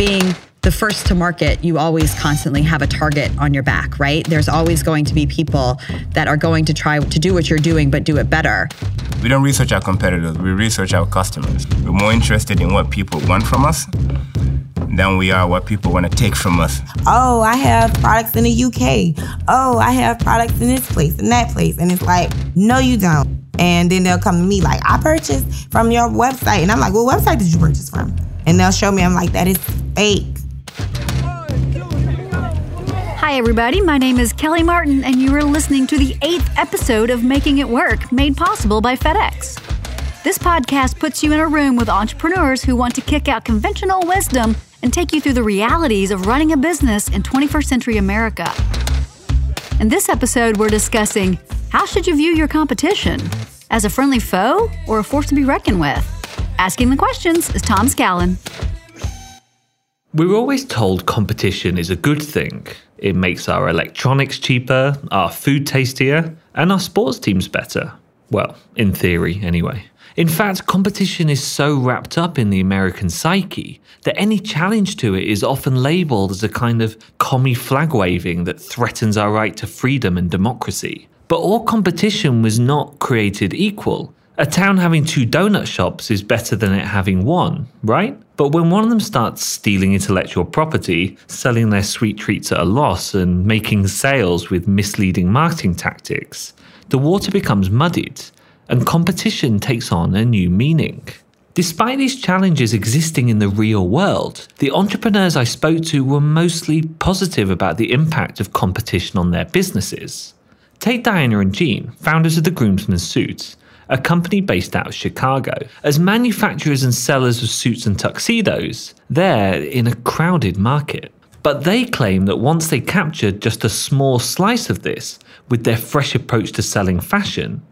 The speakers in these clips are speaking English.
being the first to market, you always constantly have a target on your back, right? There's always going to be people that are going to try to do what you're doing, but do it better. We don't research our competitors, we research our customers. We're more interested in what people want from us than we are what people want to take from us. Oh, I have products in the UK. Oh, I have products in this place and that place. And it's like, no, you don't. And then they'll come to me like, I purchased from your website. And I'm like, what website did you purchase from? And they'll show me, I'm like, that is fake. Hi, everybody. My name is Kelly Martin, and you are listening to the eighth episode of Making It Work, made possible by FedEx. This podcast puts you in a room with entrepreneurs who want to kick out conventional wisdom and take you through the realities of running a business in 21st century America. In this episode, we're discussing how should you view your competition? As a friendly foe or a force to be reckoned with? Asking the questions is Tom Scallon. We're always told competition is a good thing. It makes our electronics cheaper, our food tastier, and our sports teams better. Well, in theory, anyway. In fact, competition is so wrapped up in the American psyche that any challenge to it is often labelled as a kind of commie flag waving that threatens our right to freedom and democracy. But all competition was not created equal. A town having two donut shops is better than it having one, right? But when one of them starts stealing intellectual property, selling their sweet treats at a loss, and making sales with misleading marketing tactics, the water becomes muddied and competition takes on a new meaning. Despite these challenges existing in the real world, the entrepreneurs I spoke to were mostly positive about the impact of competition on their businesses. Take Diana and Jean, founders of the Groomsmen Suits, a company based out of Chicago. As manufacturers and sellers of suits and tuxedos, they're in a crowded market. But they claim that once they captured just a small slice of this with their fresh approach to selling fashion,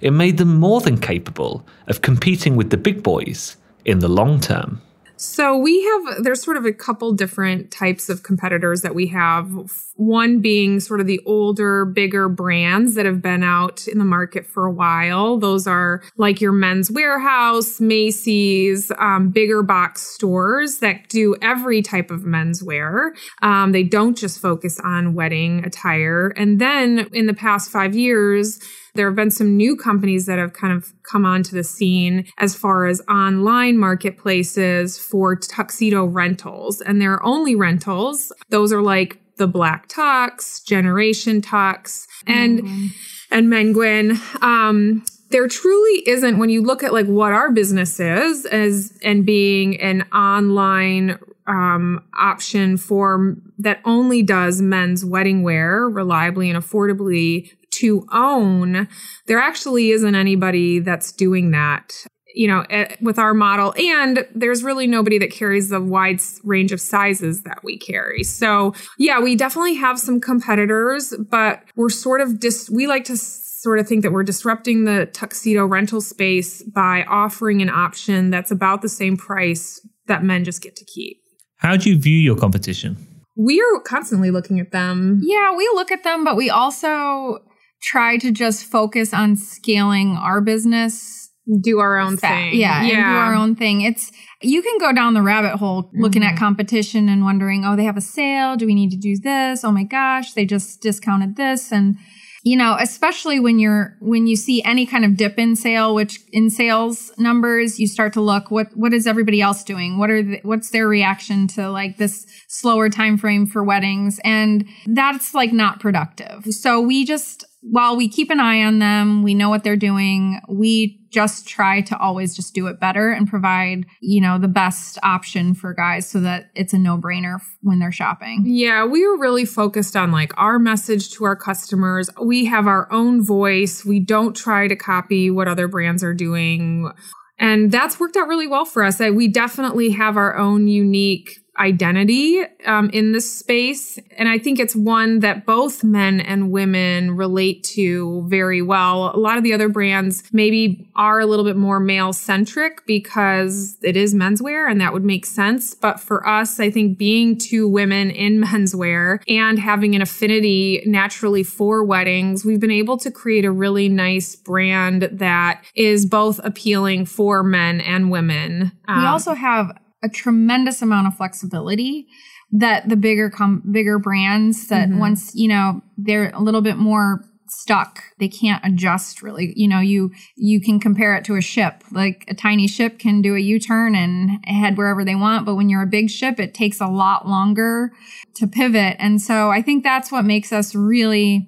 it made them more than capable of competing with the big boys in the long term. So we have, there's sort of a couple different types of competitors that we have. One being sort of the older, bigger brands that have been out in the market for a while. Those are like your Men's Wearhouse, Macy's, um, bigger box stores that do every type of menswear. Um, they don't just focus on wedding attire. And then in the past five years, there have been some new companies that have kind of come onto the scene as far as online marketplaces for tuxedo rentals. And they're only rentals. Those are like the Black Tux, Generation Tux, and mm-hmm. and Menguin. Um, there truly isn't when you look at like what our business is as and being an online um, option for that only does men's wedding wear reliably and affordably to own, there actually isn't anybody that's doing that you know, eh, with our model. And there's really nobody that carries the wide range of sizes that we carry. So yeah, we definitely have some competitors, but we're sort of dis, we like to sort of think that we're disrupting the tuxedo rental space by offering an option that's about the same price that men just get to keep. How do you view your competition? We are constantly looking at them. Yeah, we look at them, but we also try to just focus on scaling our business do our own thing. Yeah, yeah. do our own thing. It's you can go down the rabbit hole looking mm-hmm. at competition and wondering, oh, they have a sale. Do we need to do this? Oh my gosh, they just discounted this. And you know, especially when you're when you see any kind of dip in sale, which in sales numbers, you start to look what what is everybody else doing? What are the, what's their reaction to like this slower time frame for weddings? And that's like not productive. So we just while we keep an eye on them, we know what they're doing. We just try to always just do it better and provide, you know, the best option for guys so that it's a no-brainer when they're shopping. Yeah, we are really focused on like our message to our customers. We have our own voice. We don't try to copy what other brands are doing. And that's worked out really well for us. We definitely have our own unique identity um, in this space. And I think it's one that both men and women relate to very well. A lot of the other brands maybe are a little bit more male centric because it is menswear and that would make sense. But for us, I think being two women in menswear and having an affinity naturally for weddings, we've been able to create a really nice brand that is both appealing for men and women. Um, we also have a tremendous amount of flexibility that the bigger com- bigger brands that Mhm. once you know they're a little bit more stuck they can't adjust really. You know you you can compare it to a ship. Like a tiny ship can do a u-turn and head wherever they want but when you're a big ship it takes a lot longer to pivot. And so i think that's what makes us really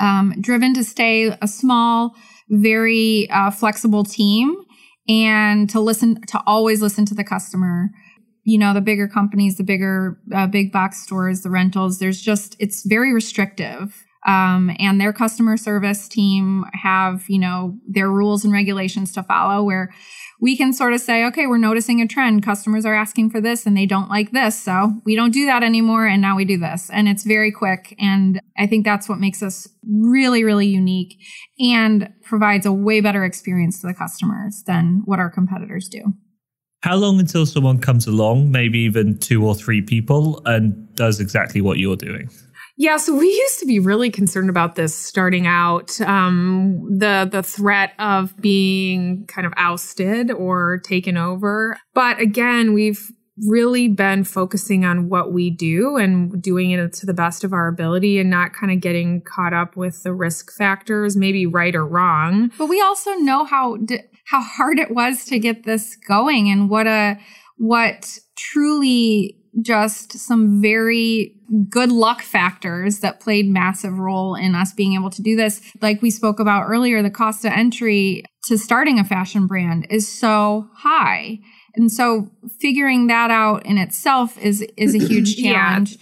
um, driven to stay a small very uh, flexible team and to listen to always listen to the customer. You know the bigger companies the bigger uh, big box stores the rentals there's just it's very restrictive. Um, and their customer service team have you know their rules and regulations to follow where we can sort of say okay we're noticing a trend. Customers are asking for this and they don't like this. So we don't do that anymore and now we do this. And it's very quick. And i think that's what makes us really really unique and provides a way better experience to the customers than what our competitors do. How long until someone comes along, maybe even two or three people, and does exactly what you're doing? Yeah, so we used to be really concerned about this starting out. Um, the the threat of being kind of ousted or taken over. But again, we've really been focusing on what we do and doing it to the best of our ability and not kind of getting caught up with the risk factors, maybe right or wrong. But we also know how how hard it was to get this going, and what a what truly just some very good luck factors that played massive role in us being able to do this. Like we spoke about earlier, the cost of entry to starting a fashion brand is so high. And so figuring that out in itself is is a huge Yeah. challenge.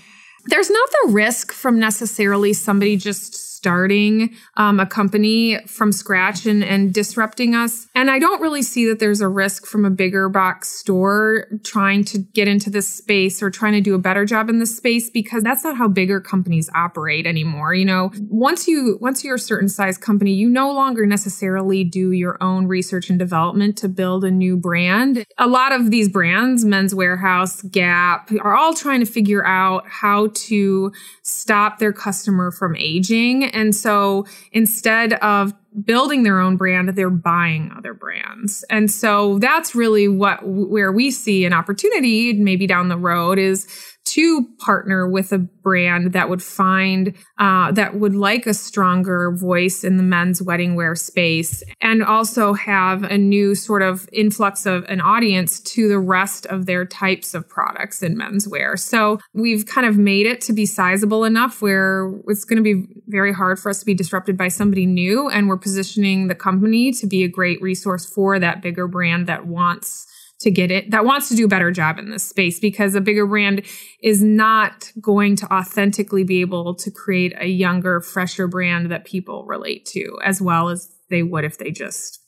there's not the risk from necessarily somebody just starting um, a company from scratch and, and disrupting us. And I don't really see that there's a risk from a bigger box store trying to get into this space or trying to do a better job in this space because that's not how bigger companies operate anymore. You know, once you once you're a certain size company, you no longer necessarily do your own research and development to build a new brand. A lot of these brands, Men's Wearhouse, Gap, are all trying to figure out how to stop their customer from aging. And so instead of building their own brand, they're buying other brands. And so that's really what where we see an opportunity maybe down the road is to partner with a brand that would find uh, that would like a stronger voice in the men's wedding wear space and also have a new sort of influx of an audience to the rest of their types of products in menswear. So we've kind of made it to be sizable enough where it's going to be very hard for us to be disrupted by somebody new. And we're positioning the company to be a great resource for that bigger brand that wants to get it that wants to do a better job in this space because a bigger brand is not going to authentically be able to create a younger fresher brand that people relate to as well as they would if they just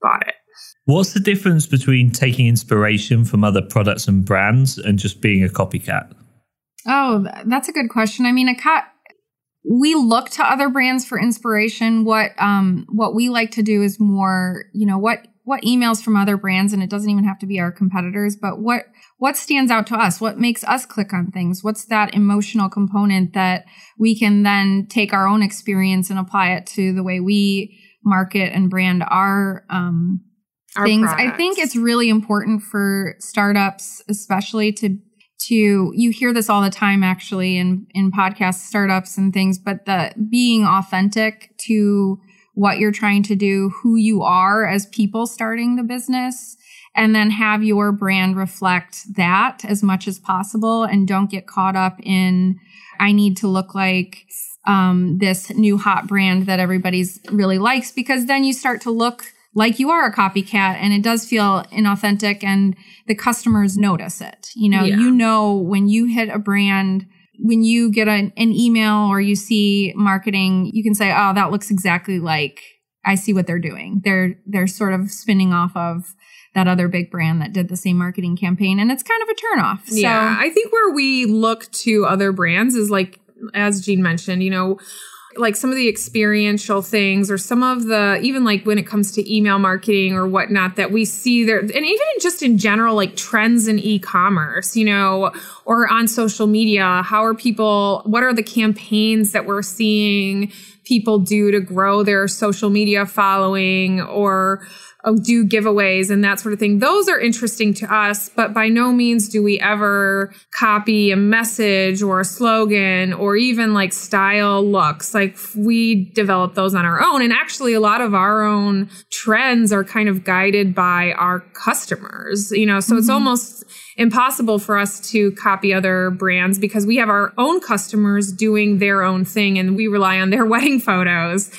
bought it What's the difference between taking inspiration from other products and brands and just being a copycat? Oh, that's a good question. I mean, a cat. We look to other brands for inspiration. What um what we like to do is more, you know, what what emails from other brands, and it doesn't even have to be our competitors, but what what stands out to us? What makes us click on things? What's that emotional component that we can then take our own experience and apply it to the way we market and brand our um Our things. I think it's really important for startups, especially to to you hear this all the time actually in in podcast startups and things, but the being authentic to what you're trying to do, who you are as people starting the business, and then have your brand reflect that as much as possible and don't get caught up in I need to look like um, this new hot brand that everybody's really likes because then you start to look like you are a copycat and it does feel inauthentic and the customers notice it. You know, Yeah. you know when you hit a brand, when you get an, an email or you see marketing, you can say, "Oh, that looks exactly like I see what they're doing." They're they're sort of spinning off of that other big brand that did the same marketing campaign and it's kind of a turnoff. So yeah, I think where we look to other brands is like, as Jean mentioned, you know, like some of the experiential things or some of the, even like when it comes to email marketing or whatnot that we see there, and even just in general, like trends in e commerce, you know, or on social media, how are people, what are the campaigns that we're seeing? people do to grow their social media following or do giveaways and that sort of thing. Those are interesting to us, but by no means do we ever copy a message or a slogan or even like style looks. Like we develop those on our own. And actually, a lot of our own trends are kind of guided by our customers, you know, so mm-hmm. it's almost impossible for us to copy other brands because we have our own customers doing their own thing and we rely on their wedding photos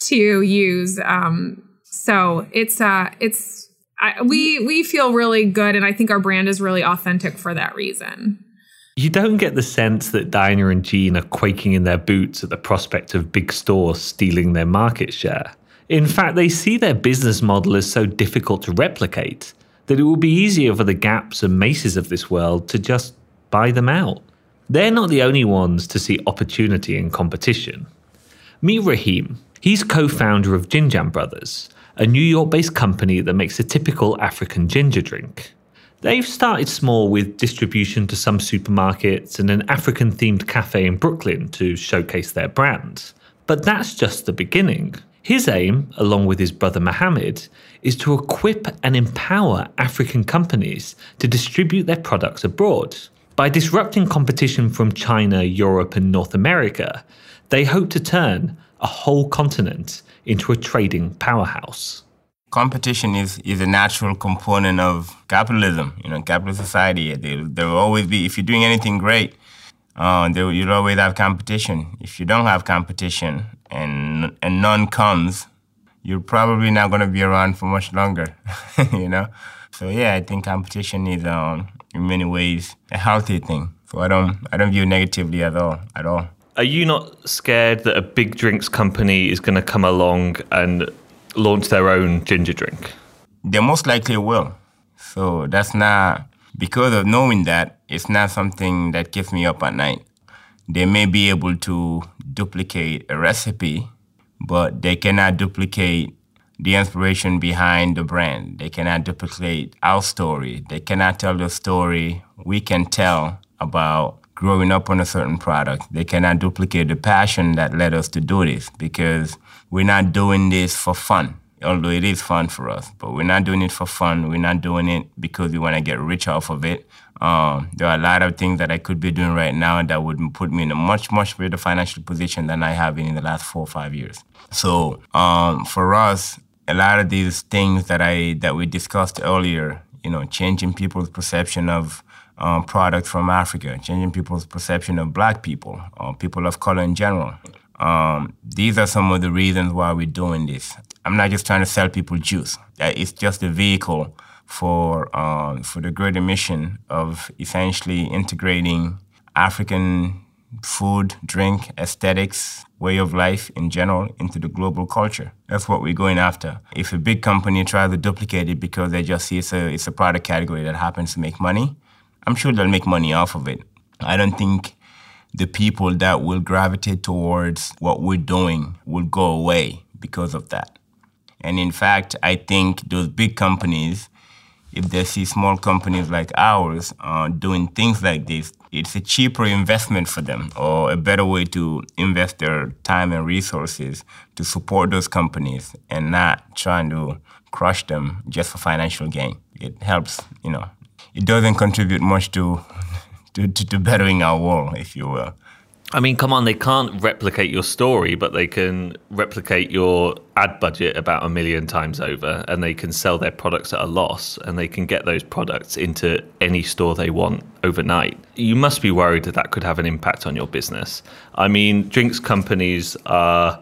to use. Um, so it's uh, it's I, we we feel really good, and I think our brand is really authentic for that reason. You don't get the sense that Diana and Jean are quaking in their boots at the prospect of big stores stealing their market share. In fact, they see their business model as so difficult to replicate that it will be easier for the Gaps and Macy's of this world to just buy them out. They're not the only ones to see opportunity in competition. Meet Rahim. He's co founder of Ginjan Brothers, a New York based company that makes a typical African ginger drink. They've started small with distribution to some supermarkets and an African themed cafe in Brooklyn to showcase their brand. But that's just the beginning. His aim, along with his brother Mohammed, is to equip and empower African companies to distribute their products abroad. By disrupting competition from China, Europe, and North America, they hope to turn a whole continent into a trading powerhouse. Competition is, is a natural component of capitalism, you know, capitalist society. There, there will always be, if you're doing anything great, uh, there, you'll always have competition. If you don't have competition and, and none comes, you're probably not going to be around for much longer, you know? So yeah, I think competition is um, in many ways a healthy thing. So I don't I don't view negatively at all at all are you not scared that a big drinks company is going to come along and launch their own ginger drink? They most likely will. So that's not because of knowing that it's not something that keeps me up at night. They may be able to duplicate a recipe, but they cannot duplicate the inspiration behind the brand. They cannot duplicate our story. They cannot tell the story we can tell about growing up on a certain product. They cannot duplicate the passion that led us to do this because we're not doing this for fun, although it is fun for us. But we're not doing it for fun. We're not doing it because we want to get rich off of it. Um, there are a lot of things that I could be doing right now that would put me in a much, much better financial position than I have been in the last four or five years. So um, for us, a lot of these things that I that we discussed earlier, you know, changing people's perception of um, product from Africa, changing people's perception of black people, or people of color in general. Um, these are some of the reasons why we're doing this. I'm not just trying to sell people juice. It's just a vehicle for um, for the greater mission of essentially integrating African food, drink, aesthetics, way of life in general into the global culture. That's what we're going after. If a big company tries to duplicate it because they just see it's a, it's a product category that happens to make money, I'm sure they'll make money off of it. I don't think the people that will gravitate towards what we're doing will go away because of that. And in fact, I think those big companies, if they see small companies like ours uh, doing things like this, it's a cheaper investment for them or a better way to invest their time and resources to support those companies and not trying to crush them just for financial gain. It helps, you know, it doesn't contribute much to, to, to, to bettering our world, if you will. I mean, come on, they can't replicate your story, but they can replicate your ad budget about a million times over, and they can sell their products at a loss, and they can get those products into any store they want overnight. You must be worried that that could have an impact on your business. I mean, drinks companies are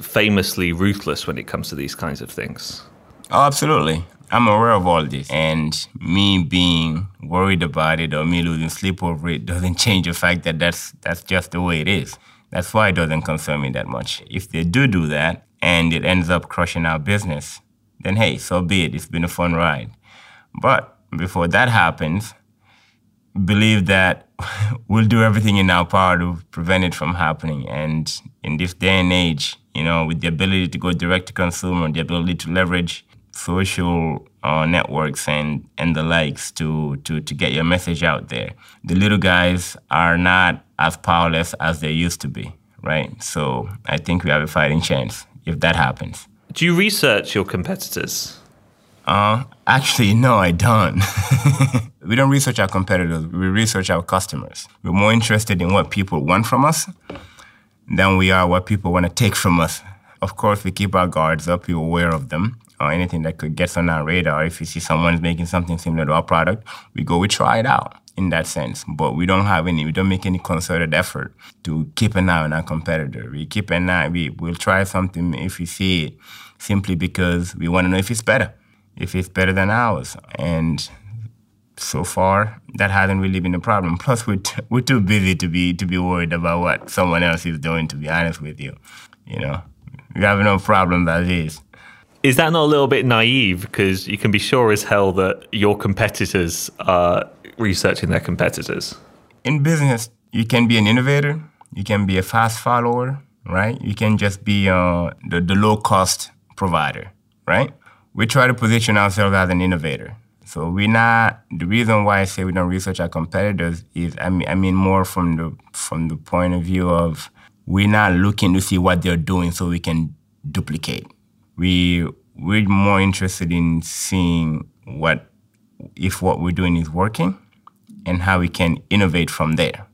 famously ruthless when it comes to these kinds of things. Oh, absolutely. I'm aware of all this, and me being worried about it or me losing sleep over it doesn't change the fact that that's that's just the way it is. That's why it doesn't concern me that much. If they do do that and it ends up crushing our business, then hey, so be it. It's been a fun ride. But before that happens, believe that we'll do everything in our power to prevent it from happening. And in this day and age, you know, with the ability to go direct to consumer, the ability to leverage social uh, networks and, and the likes to, to, to get your message out there. The little guys are not as powerless as they used to be, right? So I think we have a fighting chance if that happens. Do you research your competitors? Uh, actually, no, I don't. we don't research our competitors. We research our customers. We're more interested in what people want from us than we are what people want to take from us. Of course, we keep our guards up. We're aware of them or anything that could get on our radar. If we see someone's making something similar to our product, we go, we try it out in that sense. But we don't have any, we don't make any concerted effort to keep an eye on our competitor. We keep an eye, we will try something if we see it simply because we want to know if it's better, if it's better than ours. And so far, that hasn't really been a problem. Plus, we're, t- we're too busy to be, to be worried about what someone else is doing, to be honest with you. You know, we have no problem as is. Is that not a little bit naive? Because you can be sure as hell that your competitors are researching their competitors. In business, you can be an innovator, you can be a fast follower, right? You can just be uh, the, the low cost provider, right? We try to position ourselves as an innovator. So we're not. The reason why I say we don't research our competitors is, I mean, I mean more from the from the point of view of we're not looking to see what they're doing so we can duplicate we we're more interested in seeing what if what we're doing is working and how we can innovate from there.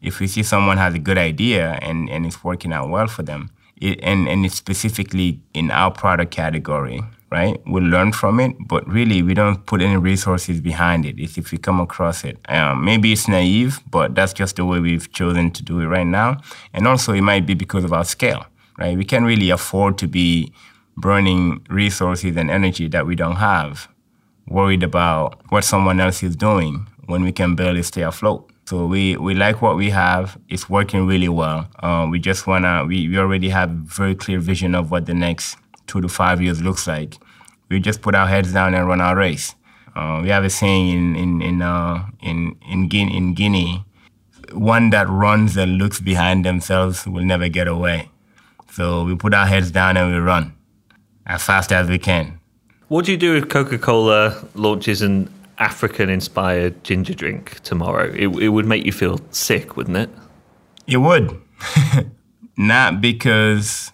If we see someone has a good idea and, and it's working out well for them, it, and, and it's specifically in our product category, right? We'll learn from it, but really we don't put any resources behind it. It's if we come across it. Um, maybe it's naive, but that's just the way we've chosen to do it right now. And also it might be because of our scale, right? We can't really afford to be burning resources and energy that we don't have, worried about what someone else is doing when we can barely stay afloat. So we, we like what we have. It's working really well. Um, we just wanna we, we already have very clear vision of what the next two to five years looks like. We just put our heads down and run our race. Uh, we have a saying in in in uh, in in in Guinea, one that runs and looks behind themselves will never get away. So we put our heads down and we run as fast as we can. What do you do if Coca Cola launches an African inspired ginger drink tomorrow? It, it would make you feel sick, wouldn't it? It would. Not because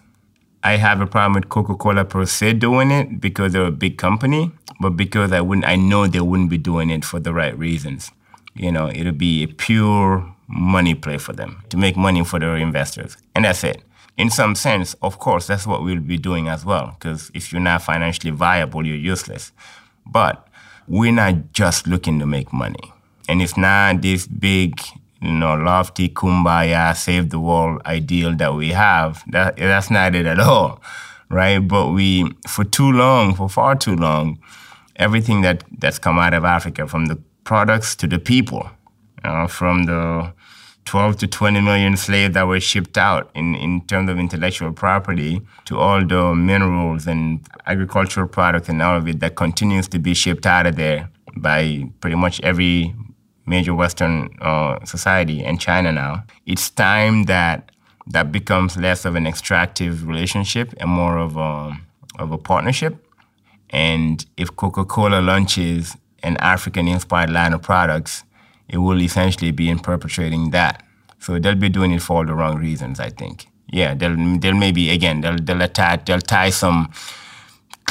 I have a problem with Coca Cola per se doing it because they're a big company, but because I wouldn't I know they wouldn't be doing it for the right reasons. You know, it'll be a pure money play for them to make money for their investors. And that's it in some sense, of course, that's what we'll be doing as well. Because if you're not financially viable, you're useless. But we're not just looking to make money. And it's not this big, you know, lofty kumbaya, save the world ideal that we have. That, that's not it at all, right? But we, for too long, for far too long, everything that, that's come out of Africa, from the products to the people, you know, from the 12 to 20 million slaves that were shipped out in, in terms of intellectual property to all the minerals and agricultural products and all of it that continues to be shipped out of there by pretty much every major Western uh, society and China now. It's time that that becomes less of an extractive relationship and more of a, of a partnership. And if Coca-Cola launches an African-inspired line of products, it will essentially be in perpetrating that. So they'll be doing it for all the wrong reasons, I think. Yeah, they'll they'll maybe again they'll they'll attach they'll tie some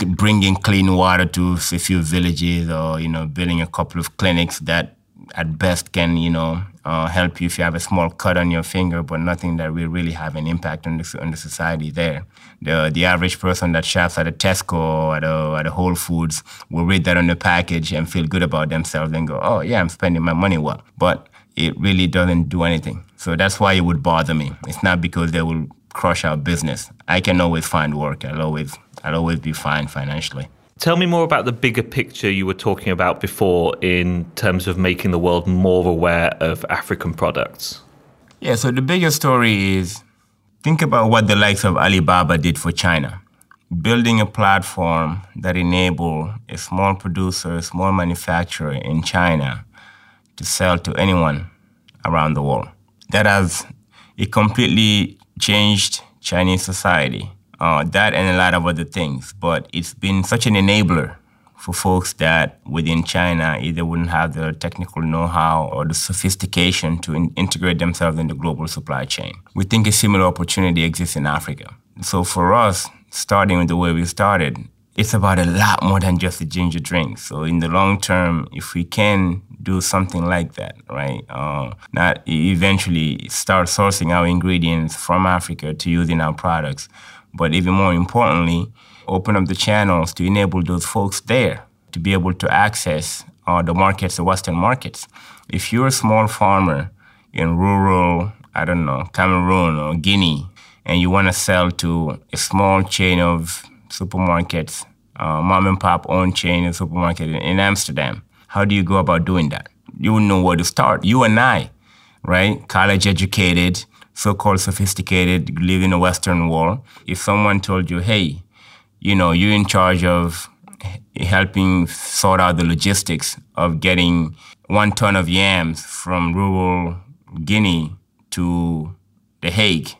bringing clean water to a few villages or you know building a couple of clinics that at best can you know uh, help you if you have a small cut on your finger, but nothing that will really have an impact on the on the society there. The the average person that shops at a Tesco or at a, at a Whole Foods will read that on the package and feel good about themselves and go, oh yeah, I'm spending my money well. But it really doesn't do anything. So that's why it would bother me. It's not because they will crush our business. I can always find work. I'll always I'll always be fine financially. Tell me more about the bigger picture you were talking about before in terms of making the world more aware of African products. Yeah, so the bigger story is think about what the likes of Alibaba did for China. Building a platform that enabled a small producer, a small manufacturer in China to sell to anyone around the world. That has it completely changed Chinese society. Uh, that and a lot of other things, but it's been such an enabler for folks that within China either wouldn't have the technical know-how or the sophistication to in- integrate themselves in the global supply chain. We think a similar opportunity exists in Africa. So for us, starting with the way we started, it's about a lot more than just a ginger drink. So in the long term, if we can do something like that, right? Uh, not eventually start sourcing our ingredients from Africa to use in our products, but even more importantly, open up the channels to enable those folks there to be able to access uh, the markets, the Western markets. If you're a small farmer in rural, I don't know, Cameroon or Guinea, and you want to sell to a small chain of supermarkets, uh, mom and pop owned chain of supermarket in, in Amsterdam, how do you go about doing that? You wouldn't know where to start. You and I, right? College educated, so-called sophisticated, live in a Western world. If someone told you, hey, you know, you're in charge of helping sort out the logistics of getting one ton of yams from rural Guinea to The Hague.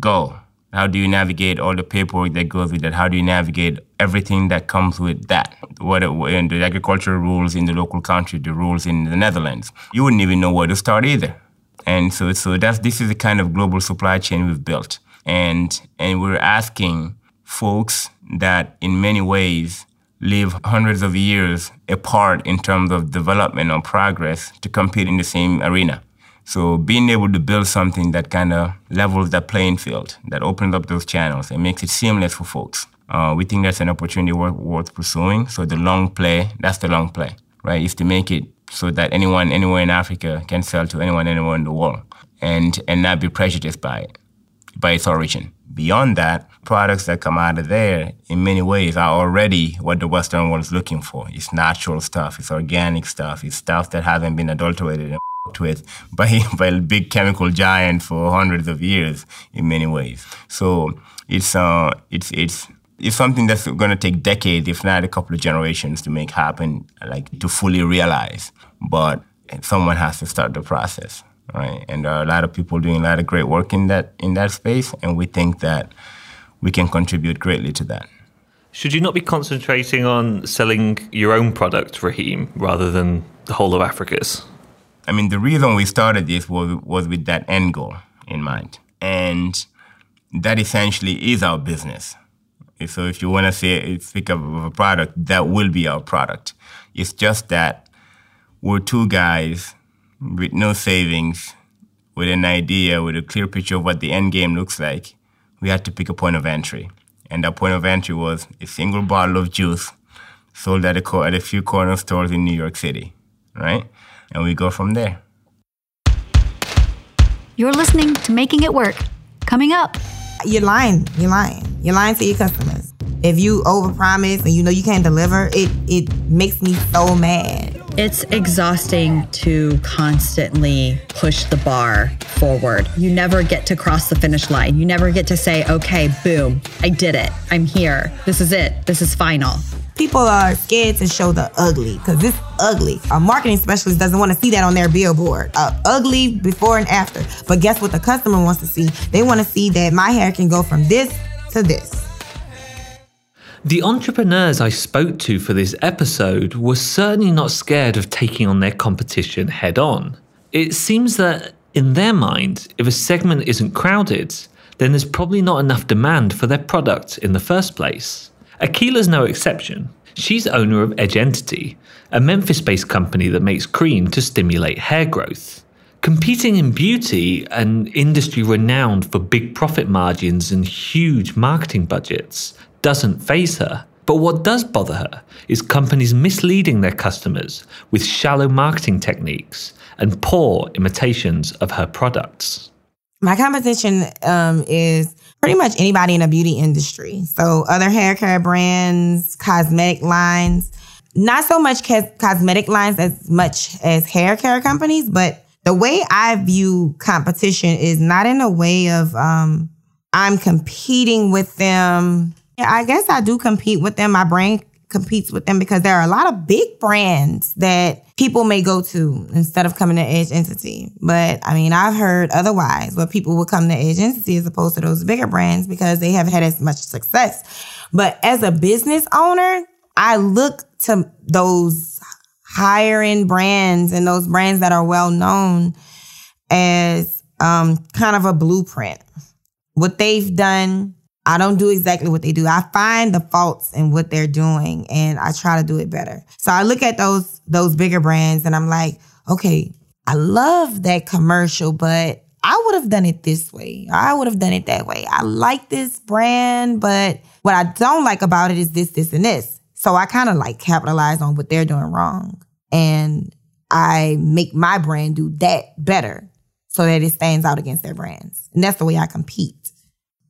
Go. How do you navigate all the paperwork that goes with that? How do you navigate everything that comes with that? What and the agricultural rules in the local country, the rules in the Netherlands. You wouldn't even know where to start either. And so, so that's this is the kind of global supply chain we've built, and and we're asking folks that in many ways live hundreds of years apart in terms of development or progress to compete in the same arena. So being able to build something that kind of levels that playing field, that opens up those channels and makes it seamless for folks. Uh, we think that's an opportunity worth, worth pursuing. So the long play, that's the long play, right? Is to make it so that anyone anywhere in Africa can sell to anyone anywhere in the world and, and not be prejudiced by it, by its origin. Beyond that, products that come out of there in many ways are already what the Western world is looking for. It's natural stuff, it's organic stuff, it's stuff that hasn't been adulterated and with by, by a big chemical giant for hundreds of years in many ways. So it's, uh, it's, it's, it's something that's going to take decades, if not a couple of generations, to make happen, like to fully realize. But someone has to start the process right? And there are a lot of people doing a lot of great work in that in that space, and we think that we can contribute greatly to that. Should you not be concentrating on selling your own product, Raheem, rather than the whole of Africa's? I mean, the reason we started this was was with that end goal in mind, and that essentially is our business. So if you want to say speak of a product, that will be our product. It's just that we're two guys with no savings, with an idea, with a clear picture of what the end game looks like, we had to pick a point of entry. And that point of entry was a single bottle of juice sold at a, co- at a few corner stores in New York City, right? And we go from there. You're listening to Making It Work. Coming up. You're lying. You're lying. You're lying to your customers. If you overpromise and you know you can't deliver, it it makes me so mad. It's exhausting to constantly push the bar forward. You never get to cross the finish line. You never get to say, okay, boom, I did it. I'm here. This is it. This is final. People are scared to show the ugly because it's ugly. A marketing specialist doesn't want to see that on their billboard. Uh, ugly before and after. But guess what the customer wants to see? They want to see that my hair can go from this to this. The entrepreneurs I spoke to for this episode were certainly not scared of taking on their competition head on. It seems that, in their mind, if a segment isn't crowded, then there's probably not enough demand for their product in the first place. Akila's no exception. She's owner of Edge Entity, a Memphis based company that makes cream to stimulate hair growth. Competing in beauty, an industry renowned for big profit margins and huge marketing budgets, doesn't faze her. But what does bother her is companies misleading their customers with shallow marketing techniques and poor imitations of her products. My competition um, is pretty much anybody in the beauty industry. So, other hair care brands, cosmetic lines, not so much cosmetic lines as much as hair care companies, but the way I view competition is not in a way of um, I'm competing with them yeah, I guess I do compete with them. My brain competes with them because there are a lot of big brands that people may go to instead of coming to Edge Entity. But I mean, I've heard otherwise where people will come to Edge Entity as opposed to those bigger brands because they have had as much success. But as a business owner, I look to those higher end brands and those brands that are well known as um, kind of a blueprint. What they've done, I don't do exactly what they do. I find the faults in what they're doing and I try to do it better. So I look at those those bigger brands and I'm like, okay, I love that commercial, but I would have done it this way. I would have done it that way. I like this brand, but what I don't like about it is this, this, and this. So I kind of like capitalize on what they're doing wrong. And I make my brand do that better so that it stands out against their brands. And that's the way I compete.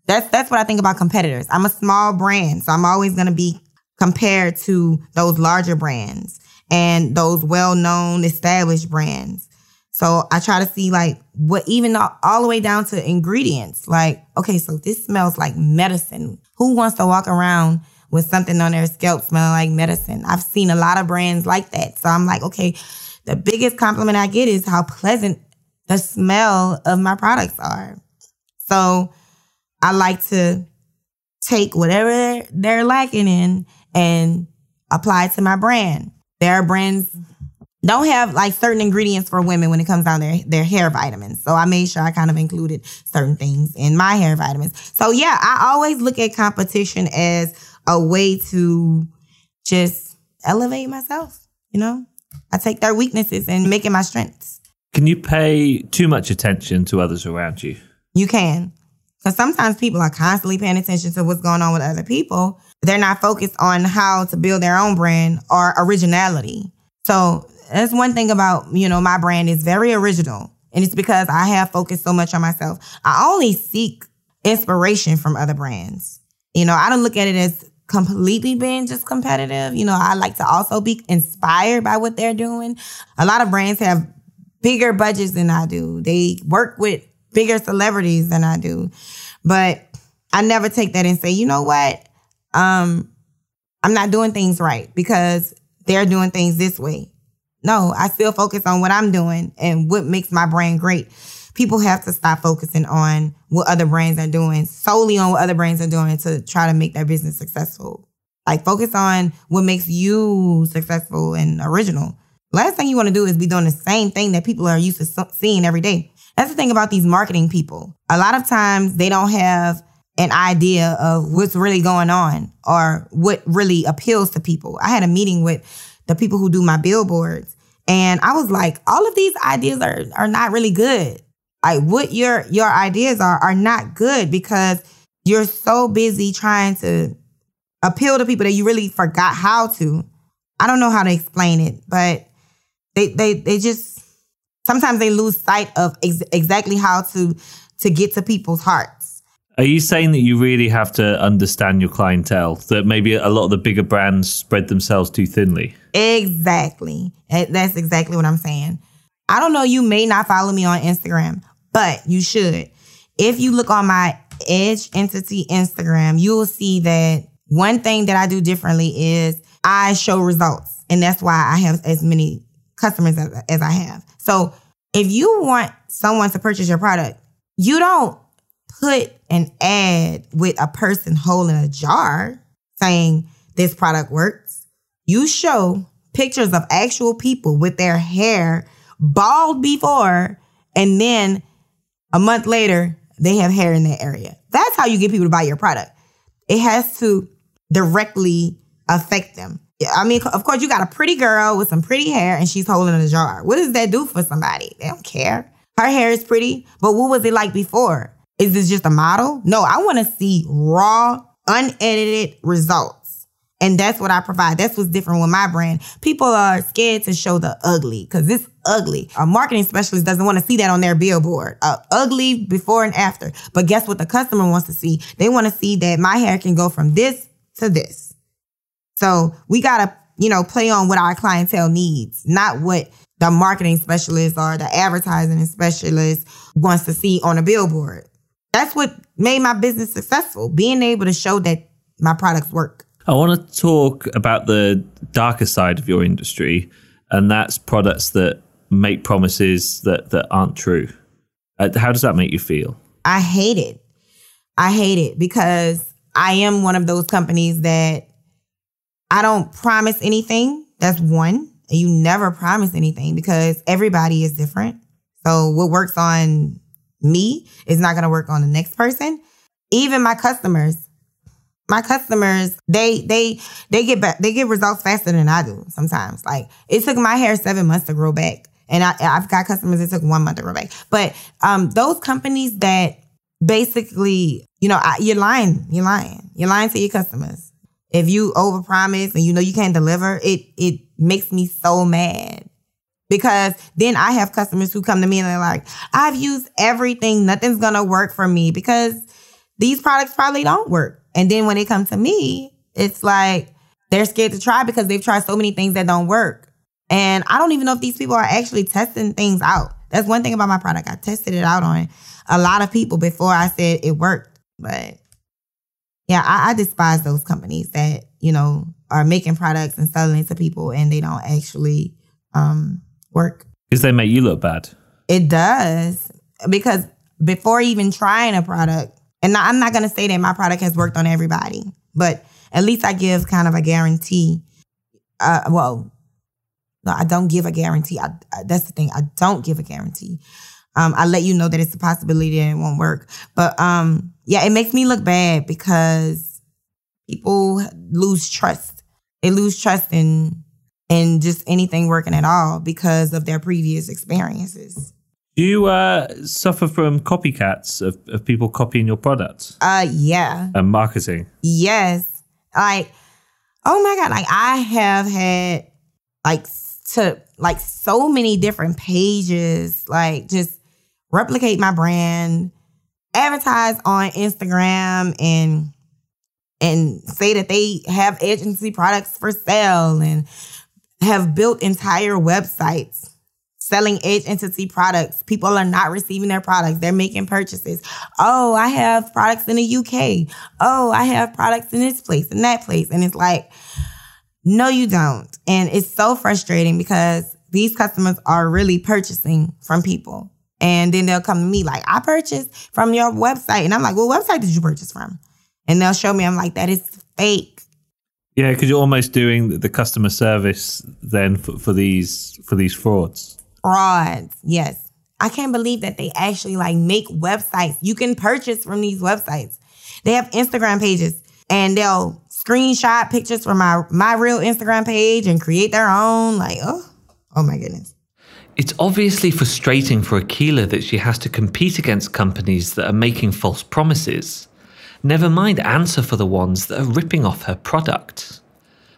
That's that's what I think about competitors. I'm a small brand, so I'm always going to be compared to those larger brands and those well-known established brands. So I try to see like what even all, all the way down to ingredients. Like, okay, so this smells like medicine. Who wants to walk around with something on their scalp smelling like medicine? I've seen a lot of brands like that. So I'm like, okay, the biggest compliment I get is how pleasant the smell of my products are. So I like to take whatever they're lacking in and apply it to my brand. There are brands don't have like certain ingredients for women when it comes down to their, their hair vitamins. So I made sure I kind of included certain things in my hair vitamins. So yeah, I always look at competition as a way to just elevate myself, you know? I take their weaknesses and make it my strengths. Can you pay too much attention to others around you? You can. Because sometimes people are constantly paying attention to what's going on with other people. They're not focused on how to build their own brand or originality. So that's one thing about, you know, my brand is very original. And it's because I have focused so much on myself. I only seek inspiration from other brands. You know, I don't look at it as completely being just competitive. You know, I like to also be inspired by what they're doing. A lot of brands have bigger budgets than I do. They work with bigger celebrities than I do. But I never take that and say, you know what? Um, I'm not doing things right because they're doing things this way. No, I still focus on what I'm doing and what makes my brand great. People have to stop focusing on what other brands are doing, solely on what other brands are doing to try to make their business successful. Like focus on what makes you successful and original. Last thing you want to do is be doing the same thing that people are used to seeing every day. That's the thing about these marketing people. A lot of times they don't have an idea of what's really going on or what really appeals to people. I had a meeting with the people who do my billboards and I was like, all of these ideas are are not really good. Like what your your ideas are are not good because you're so busy trying to appeal to people that you really forgot how to. I don't know how to explain it, but they they they just sometimes they lose sight of ex- exactly how to to get to people's hearts. Are you saying that you really have to understand your clientele? That maybe a lot of the bigger brands spread themselves too thinly? Exactly. Eh, that's exactly what I'm saying. I don't know, you may not follow me on Instagram, but you should. If you look on my Edge Entity Instagram, you will see that one thing that I do differently is I show results. And that's why I have as many customers as, as I have. So if you want someone to purchase your product, you don't put an ad with a person holding a jar saying this product works. You show pictures of actual people with their hair bald before, and then a month later, they have hair in that area. That's how you get people to buy your product. It has to directly affect them. I mean, of course, you got a pretty girl with some pretty hair and she's holding a jar. What does that do for somebody? They don't care. Her hair is pretty, but what was it like before? Is this just a model? No, I want to see raw, unedited results. And that's what I provide. That's what's different with my brand. People are scared to show the ugly because it's ugly. A marketing specialist doesn't want to see that on their billboard. Uh, ugly before and after. But guess what the customer wants to see? They want to see that my hair can go from this to this. So we got to, you know, play on what our clientele needs, not what the marketing specialist or the advertising specialist wants to see on a billboard. That's what made my business successful, being able to show that my products work. I want to talk about the darker side of your industry, and that's products that make promises that, that aren't true. Uh, how does that make you feel? I hate it. I hate it because I am one of those companies that I don't promise anything. That's one. You never promise anything because everybody is different. So what works on me is not going to work on the next person. Even my customers, my customers, they they they get back, they get results faster than I do sometimes. Like it took my hair seven months to grow back, and I, I've got customers that took one month to grow back. But um, those companies that basically, you know, I, you're lying, you're lying, you're lying to your customers. If you overpromise and you know you can't deliver, it it makes me so mad because then I have customers who come to me and they're like, I've used everything, nothing's gonna work for me because these products probably don't work. And then when they come to me, it's like they're scared to try because they've tried so many things that don't work. And I don't even know if these people are actually testing things out. That's one thing about my product. I tested it out on a lot of people before I said it worked. But yeah, I, I despise those companies that, you know, are making products and selling it to people and they don't actually um, work. Because they make you look bad. It does. Because before even trying a product, and I'm not going to say that my product has worked on everybody, but at least I give kind of a guarantee. Uh, well, no, I don't give a guarantee. I, I, that's the thing. I don't give a guarantee. Um, I let you know that it's a possibility that it won't work. But um, yeah, it makes me look bad because people lose trust. They lose trust in in just anything working at all because of their previous experiences. Do you uh, suffer from copycats of, of people copying your products Uh, yeah. and marketing? Yes. Like, oh my God. Like, I have had, like, to, like, so many different pages, like, just replicate my brand, advertise on Instagram and, and say that they have agency products for sale and have built entire websites selling edge products. People are not receiving their products. They're making purchases. Oh, I have products in the UK. Oh, I have products in this place and that place. And it's like, no, you don't. And it's so frustrating because these customers are really purchasing from people. And then they'll come to me like, I purchased from your website. And I'm like, well, what website did you purchase from? And they'll show me, I'm like, that is fake. Yeah, because you're almost doing the customer service then for, for these for these frauds. frauds. Yes. I can't believe that they actually like make websites. You can purchase from these websites. They have Instagram pages and they'll screenshot pictures from my my real Instagram page and create their own. Like, oh, oh my goodness. It's obviously frustrating for Akila that she has to compete against companies that are making false promises. Never mind answer for the ones that are ripping off her product.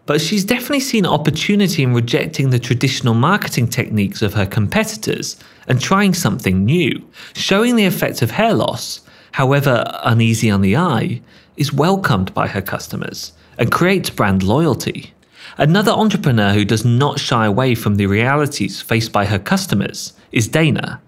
But she's definitely seen opportunity in rejecting the traditional marketing techniques of her competitors and trying something new. Showing the effects of hair loss, however uneasy on the eye, is welcomed by her customers and creates brand loyalty. Another entrepreneur who does not shy away from the realities faced by her customers is Dana.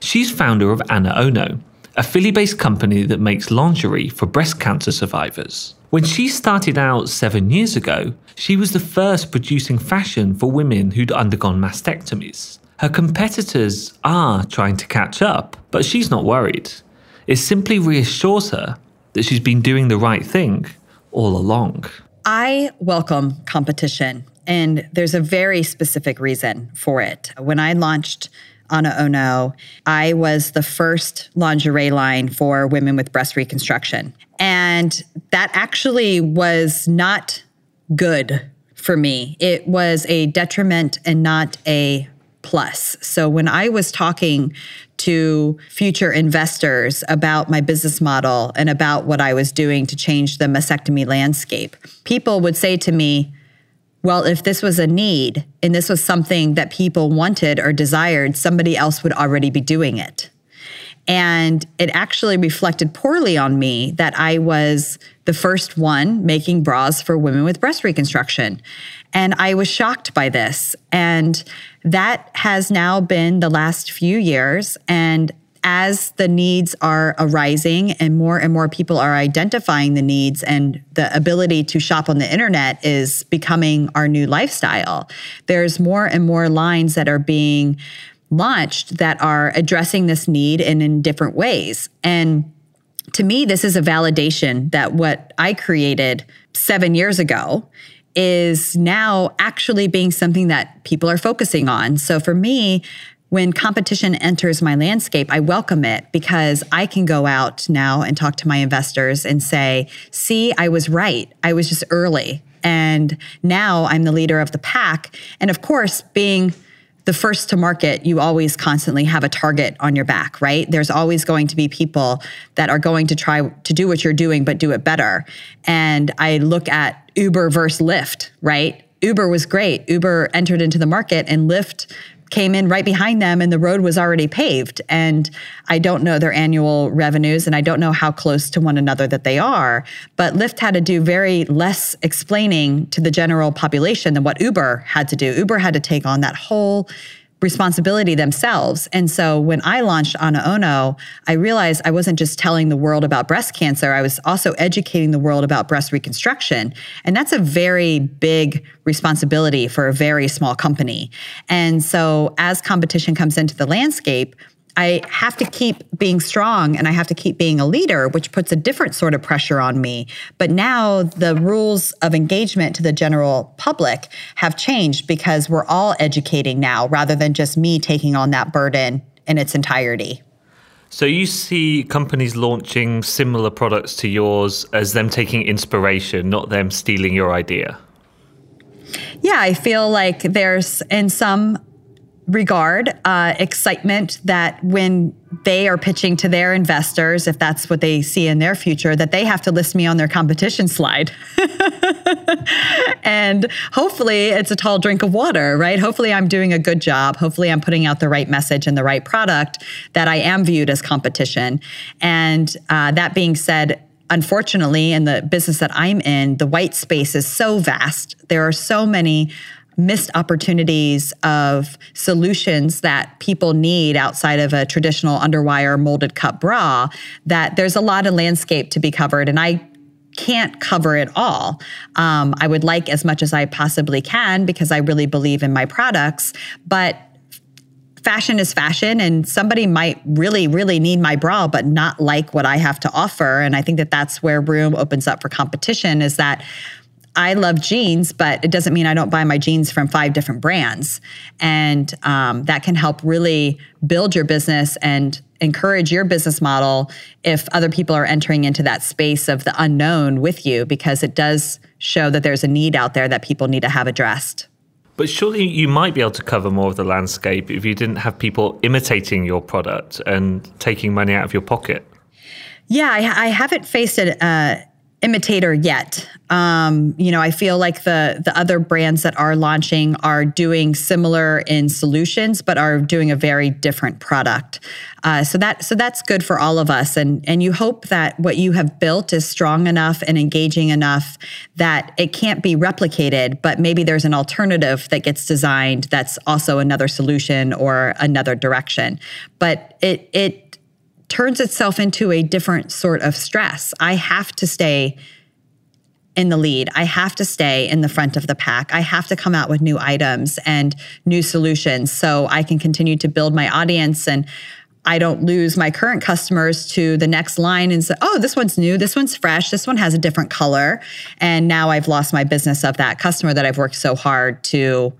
She's founder of Ana Ono, a Philly based company that makes lingerie for breast cancer survivors. When she started out seven years ago, she was the first producing fashion for women who'd undergone mastectomies. Her competitors are trying to catch up, but she's not worried. It simply reassures her that she's been doing the right thing all along. I welcome competition, and there's a very specific reason for it. When I launched Ana Ono, I was the first lingerie line for women with breast reconstruction. And that actually was not good for me. It was a detriment and not a plus. So when I was talking to future investors about my business model and about what I was doing to change the mastectomy landscape, people would say to me, well, if this was a need and this was something that people wanted or desired, somebody else would already be doing it. And it actually reflected poorly on me that I was the first one making bras for women with breast reconstruction. And I was shocked by this. And that has now been the last few years. And as the needs are arising and more and more people are identifying the needs and the ability to shop on the internet is becoming our new lifestyle, there's more and more lines that are being launched that are addressing this need and in different ways. And to me, this is a validation that what I created seven years ago is now actually being something that people are focusing on. So for me, when competition enters my landscape, I welcome it because I can go out now and talk to my investors and say, see, I was right. I was just early. And now I'm the leader of the pack. And of course, being the first to market, you always constantly have a target on your back, right? There's always going to be people that are going to try to do what you're doing, but do it better. And I look at Uber versus Lyft, right? Uber was great. Uber entered into the market and Lyft came in right behind them and the road was already paved. And I don't know their annual revenues and I don't know how close to one another that they are. But Lyft had to do very less explaining to the general population than what Uber had to do. Uber had to take on that whole responsibility themselves. And so when I launched Ana Ono, I realized I wasn't just telling the world about breast cancer, I was also educating the world about breast reconstruction. And that's a very big responsibility for a very small company. And so as competition comes into the landscape, I have to keep being strong and I have to keep being a leader, which puts a different sort of pressure on me. But now the rules of engagement to the general public have changed because we're all educating now rather than just me taking on that burden in its entirety. So you see companies launching similar products to yours as them taking inspiration, not them stealing your idea. Yeah, I feel like there's in some regard uh, excitement that when they are pitching to their investors, if that's what they see in their future, that they have to list me on their competition slide. and hopefully it's a tall drink of water, right? Hopefully I'm doing a good job. Hopefully I'm putting out the right message and the right product that I am viewed as competition. And uh, that being said, unfortunately, in the business that I'm in, the white space is so vast. There are so many missed opportunities of solutions that people need outside of a traditional underwire molded cup bra that there's a lot of landscape to be covered and i can't cover it all. Um, I would like as much as I possibly can because I really believe in my products, but fashion is fashion and somebody might really really need my bra but not like what i have to offer and i think that that's where room opens up for competition is that I love jeans, but it doesn't mean I don't buy my jeans from five different brands. And um, that can help really build your business and encourage your business model if other people are entering into that space of the unknown with you, because it does show that there's a need out there that people need to have addressed. But surely you might be able to cover more of the landscape if you didn't have people imitating your product and taking money out of your pocket. Yeah, I, I haven't faced it. Uh, imitator yet. Um, you know, I feel like the the other brands that are launching are doing similar in solutions, but are doing a very different product. Uh, so that so that's good for all of us, and and you hope that what you have built is strong enough and engaging enough that it can't be replicated, but maybe there's an alternative that gets designed that's also another solution or another direction. But it it turns itself into a different sort of stress. I have to stay in the lead. I have to stay in the front of the pack. I have to come out with new items and new solutions so I can continue to build my audience and I don't lose my current customers to the next line and say, oh, this one's new, this one's fresh, this one has a different color. And now I've lost my business of that customer that I've worked so hard to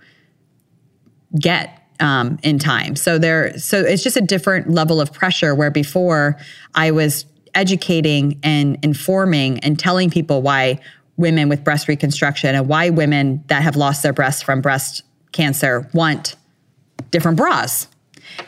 get um, in time. So there, so it's just a different level of pressure where before I was educating and informing and telling people why women with breast reconstruction and why women that have lost their breasts from breast cancer want different bras.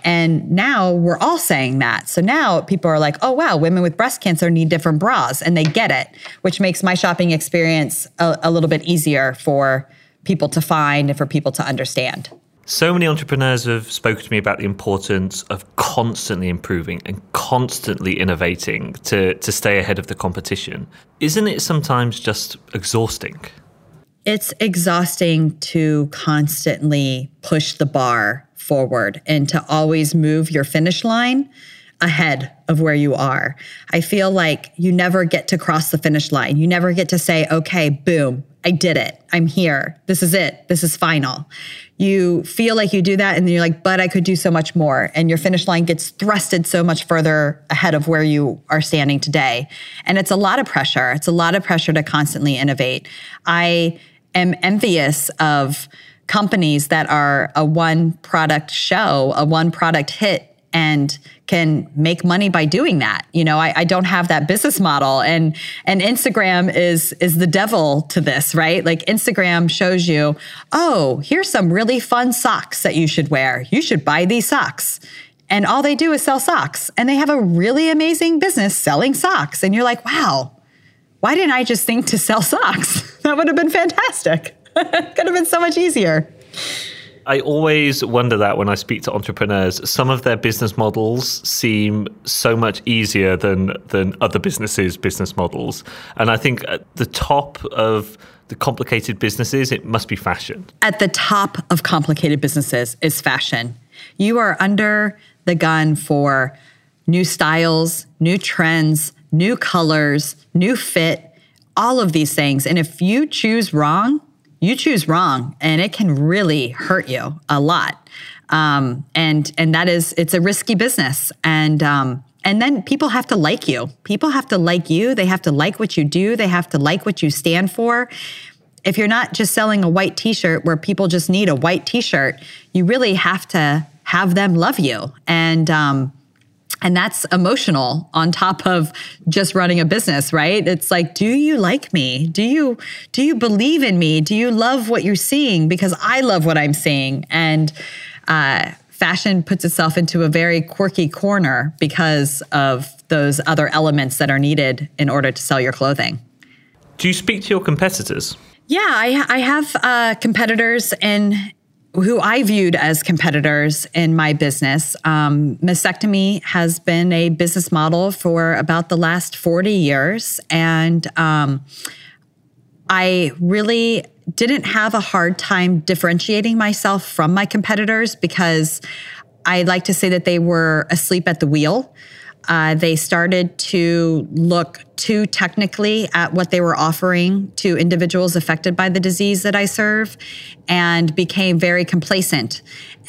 And now we're all saying that. So now people are like, oh, wow, women with breast cancer need different bras and they get it, which makes my shopping experience a, a little bit easier for people to find and for people to understand. So many entrepreneurs have spoken to me about the importance of constantly improving and constantly innovating to, to stay ahead of the competition. Isn't it sometimes just exhausting? It's exhausting to constantly push the bar forward and to always move your finish line ahead of where you are. I feel like you never get to cross the finish line. You never get to say, okay, boom, I did it. I'm here. This is it. This is final you feel like you do that and then you're like, but I could do so much more. And your finish line gets thrusted so much further ahead of where you are standing today. And it's a lot of pressure. It's a lot of pressure to constantly innovate. I am envious of companies that are a one product show, a one product hit and can make money by doing that. You know, I, I, don't have that business model. And and Instagram is is the devil to this, right? Like Instagram shows you, oh, here's some really fun socks that you should wear. You should buy these socks. And all they do is sell socks. And they have a really amazing business selling socks. And you're like, wow, why didn't I just think to sell socks? that would have been fantastic. Could have been so much easier. I always wonder that when I speak to entrepreneurs, some of their business models seem so much easier than than other businesses' business models. And I think at the top of the complicated businesses, it must be fashion. At the top of complicated businesses is fashion. You are under the gun for new styles, new trends, new colors, new fit, all of these things. And if you choose wrong, you choose wrong and it can really hurt you a lot. Um, and and that is it's a risky business. And um, and then people have to like you. People have to like you. They have to like what you do. They have to like what you stand for. If you're not just selling a white t-shirt where people just need a white t-shirt, you really have to have them love you. And um, and that's emotional on top of just running a business right? It's like do you like me? Do you do you believe in me? Do you love what you're seeing? Because i love what i'm seeing. And uh, fashion puts itself into a very quirky corner because of those other elements that are needed in order to sell your clothing. Do you speak to your competitors? Yeah, I, I have uh, competitors in who I viewed as competitors in my business. Um, mastectomy has been a business model for about the last 40 years. And um, I really didn't have a hard time differentiating myself from my competitors because I like to say that they were asleep at the wheel. Uh, they started to look too technically at what they were offering to individuals affected by the disease that I serve and became very complacent.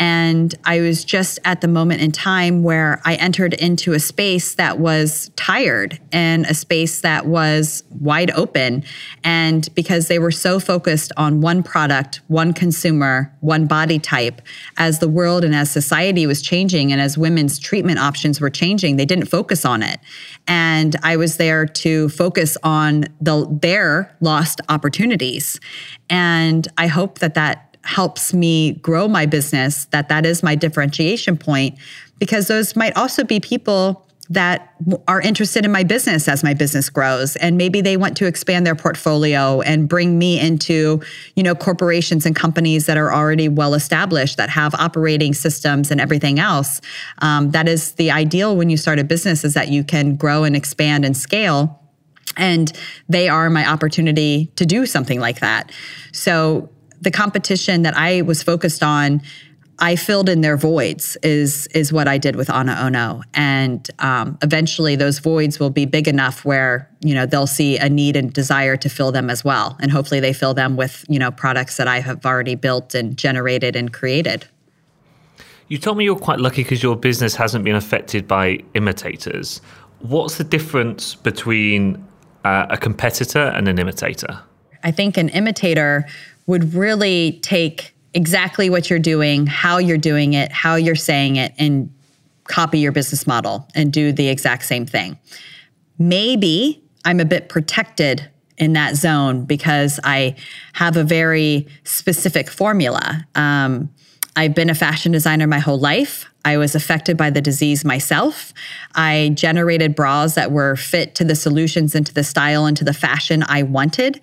And I was just at the moment in time where I entered into a space that was tired and a space that was wide open. And because they were so focused on one product, one consumer, one body type, as the world and as society was changing and as women's treatment options were changing, they didn't focus on it. And I was there to focus on the, their lost opportunities. And I hope that that helps me grow my business that that is my differentiation point because those might also be people that are interested in my business as my business grows. And maybe they want to expand their portfolio and bring me into you know corporations and companies that are already well established that have operating systems and everything else. Um, that is the ideal when you start a business is that you can grow and expand and scale. And they are my opportunity to do something like that. So the competition that I was focused on, I filled in their voids is is what I did with Ana Ono, and um, eventually those voids will be big enough where you know they'll see a need and desire to fill them as well, and hopefully they fill them with you know products that I have already built and generated and created. You told me you're quite lucky because your business hasn't been affected by imitators. What's the difference between uh, a competitor and an imitator? I think an imitator would really take exactly what you're doing, how you're doing it, how you're saying it, and copy your business model and do the exact same thing. Maybe I'm a bit protected in that zone because I have a very specific formula. Um, I've been a fashion designer my whole life. I was affected by the disease myself. I generated bras that were fit to the solutions and to the style and to the fashion I wanted.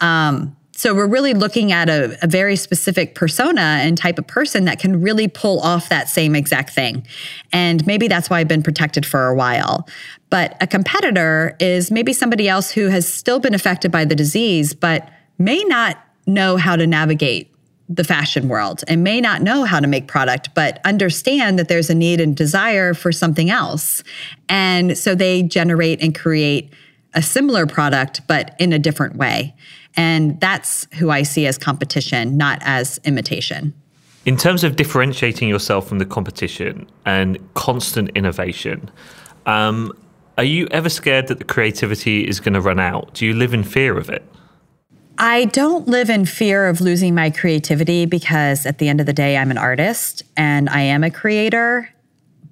Um, so we're really looking at a, a, very specific persona and type of person that can really pull off that same exact thing. And maybe that's why I've been protected for a while. But a competitor is maybe somebody else who has still been affected by the disease, but may not know how to navigate the fashion world and may not know how to make product, but understand that there's a need and desire for something else. And so they generate and create a similar product, but in a different way. And that's who I see as competition, not as imitation. In terms of differentiating yourself from the competition and constant innovation, um, are you ever scared that the creativity is going to run out? Do you live in fear of it? I don't live in fear of losing my creativity because at the end of the day, I'm an artist and I am a creator.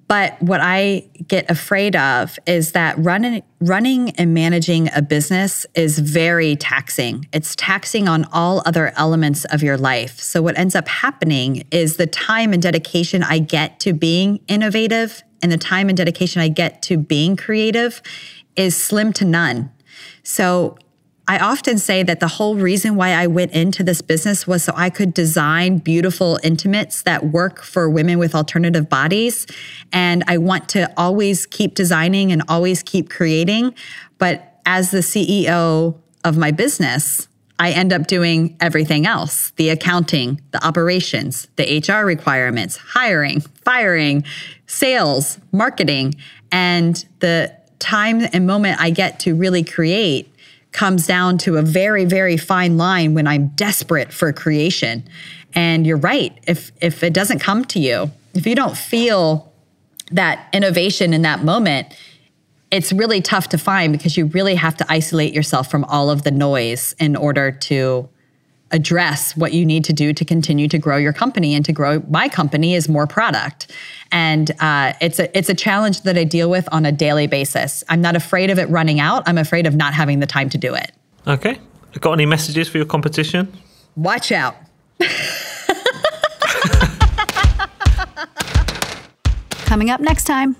But what I get afraid of is that running, running and managing a business is very taxing. It's taxing on all other elements of your life. So, what ends up happening is the time and dedication I get to being innovative and the time and dedication I get to being creative is slim to none. So, I often say that the whole reason why I went into this business was so I could design beautiful intimates that work for women with alternative bodies. And I want to always keep designing and always keep creating. But as the CEO of my business, I end up doing everything else the accounting, the operations, the HR requirements, hiring, firing, sales, marketing. And the time and moment I get to really create comes down to a very very fine line when i'm desperate for creation. And you're right if if it doesn't come to you if you don't feel that innovation in that moment it's really tough to find because you really have to isolate yourself from all of the noise in order to address what you need to do to continue to grow your company and to grow my company is more product and uh, it's a it's a challenge that i deal with on a daily basis i'm not afraid of it running out i'm afraid of not having the time to do it Okay. Got any messages for your competition? watch out Coming up next time.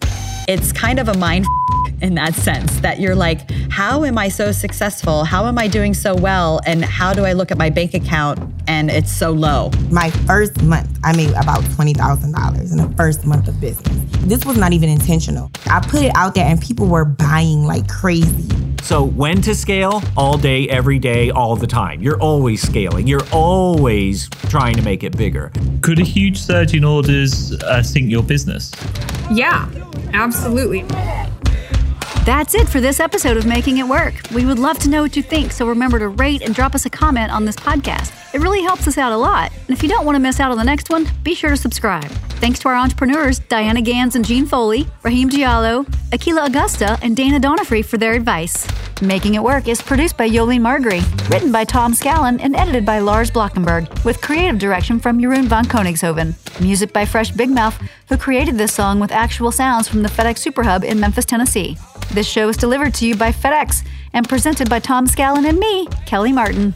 It's kind of a mind in that sense that you're like how am i so successful how am i doing so well and how do i look at my bank account and it's so low My first month, I made about $20,000 in the first month of business. This was not even intentional. I put it out there and people were buying like crazy. So, when to scale? All day, every day, all the time. You're always scaling. You're always trying to make it bigger. Could a huge surge in orders uh, sink your business? Yeah, absolutely. Absolutely. That's it for this episode of Making It Work. We would love to know what you think, so remember to rate and drop us a comment on this podcast. It really helps us out a lot. And if you don't want to miss out on the next one, be sure to subscribe. Thanks to our entrepreneurs, Diana Gans and Jean Foley, Raheem Giallo, Akila Augusta, and Dana Donafree for their advice. Making It Work is produced by Yoli Margry, written by Tom Scallon, and edited by Lars Blockenberg, with creative direction from Jeroen van Koningshoven. Music by Fresh Big Mouth, who created this song with actual sounds from the FedEx Superhub in Memphis, Tennessee. This show is delivered to you by FedEx and presented by Tom Scallon and me, Kelly Martin.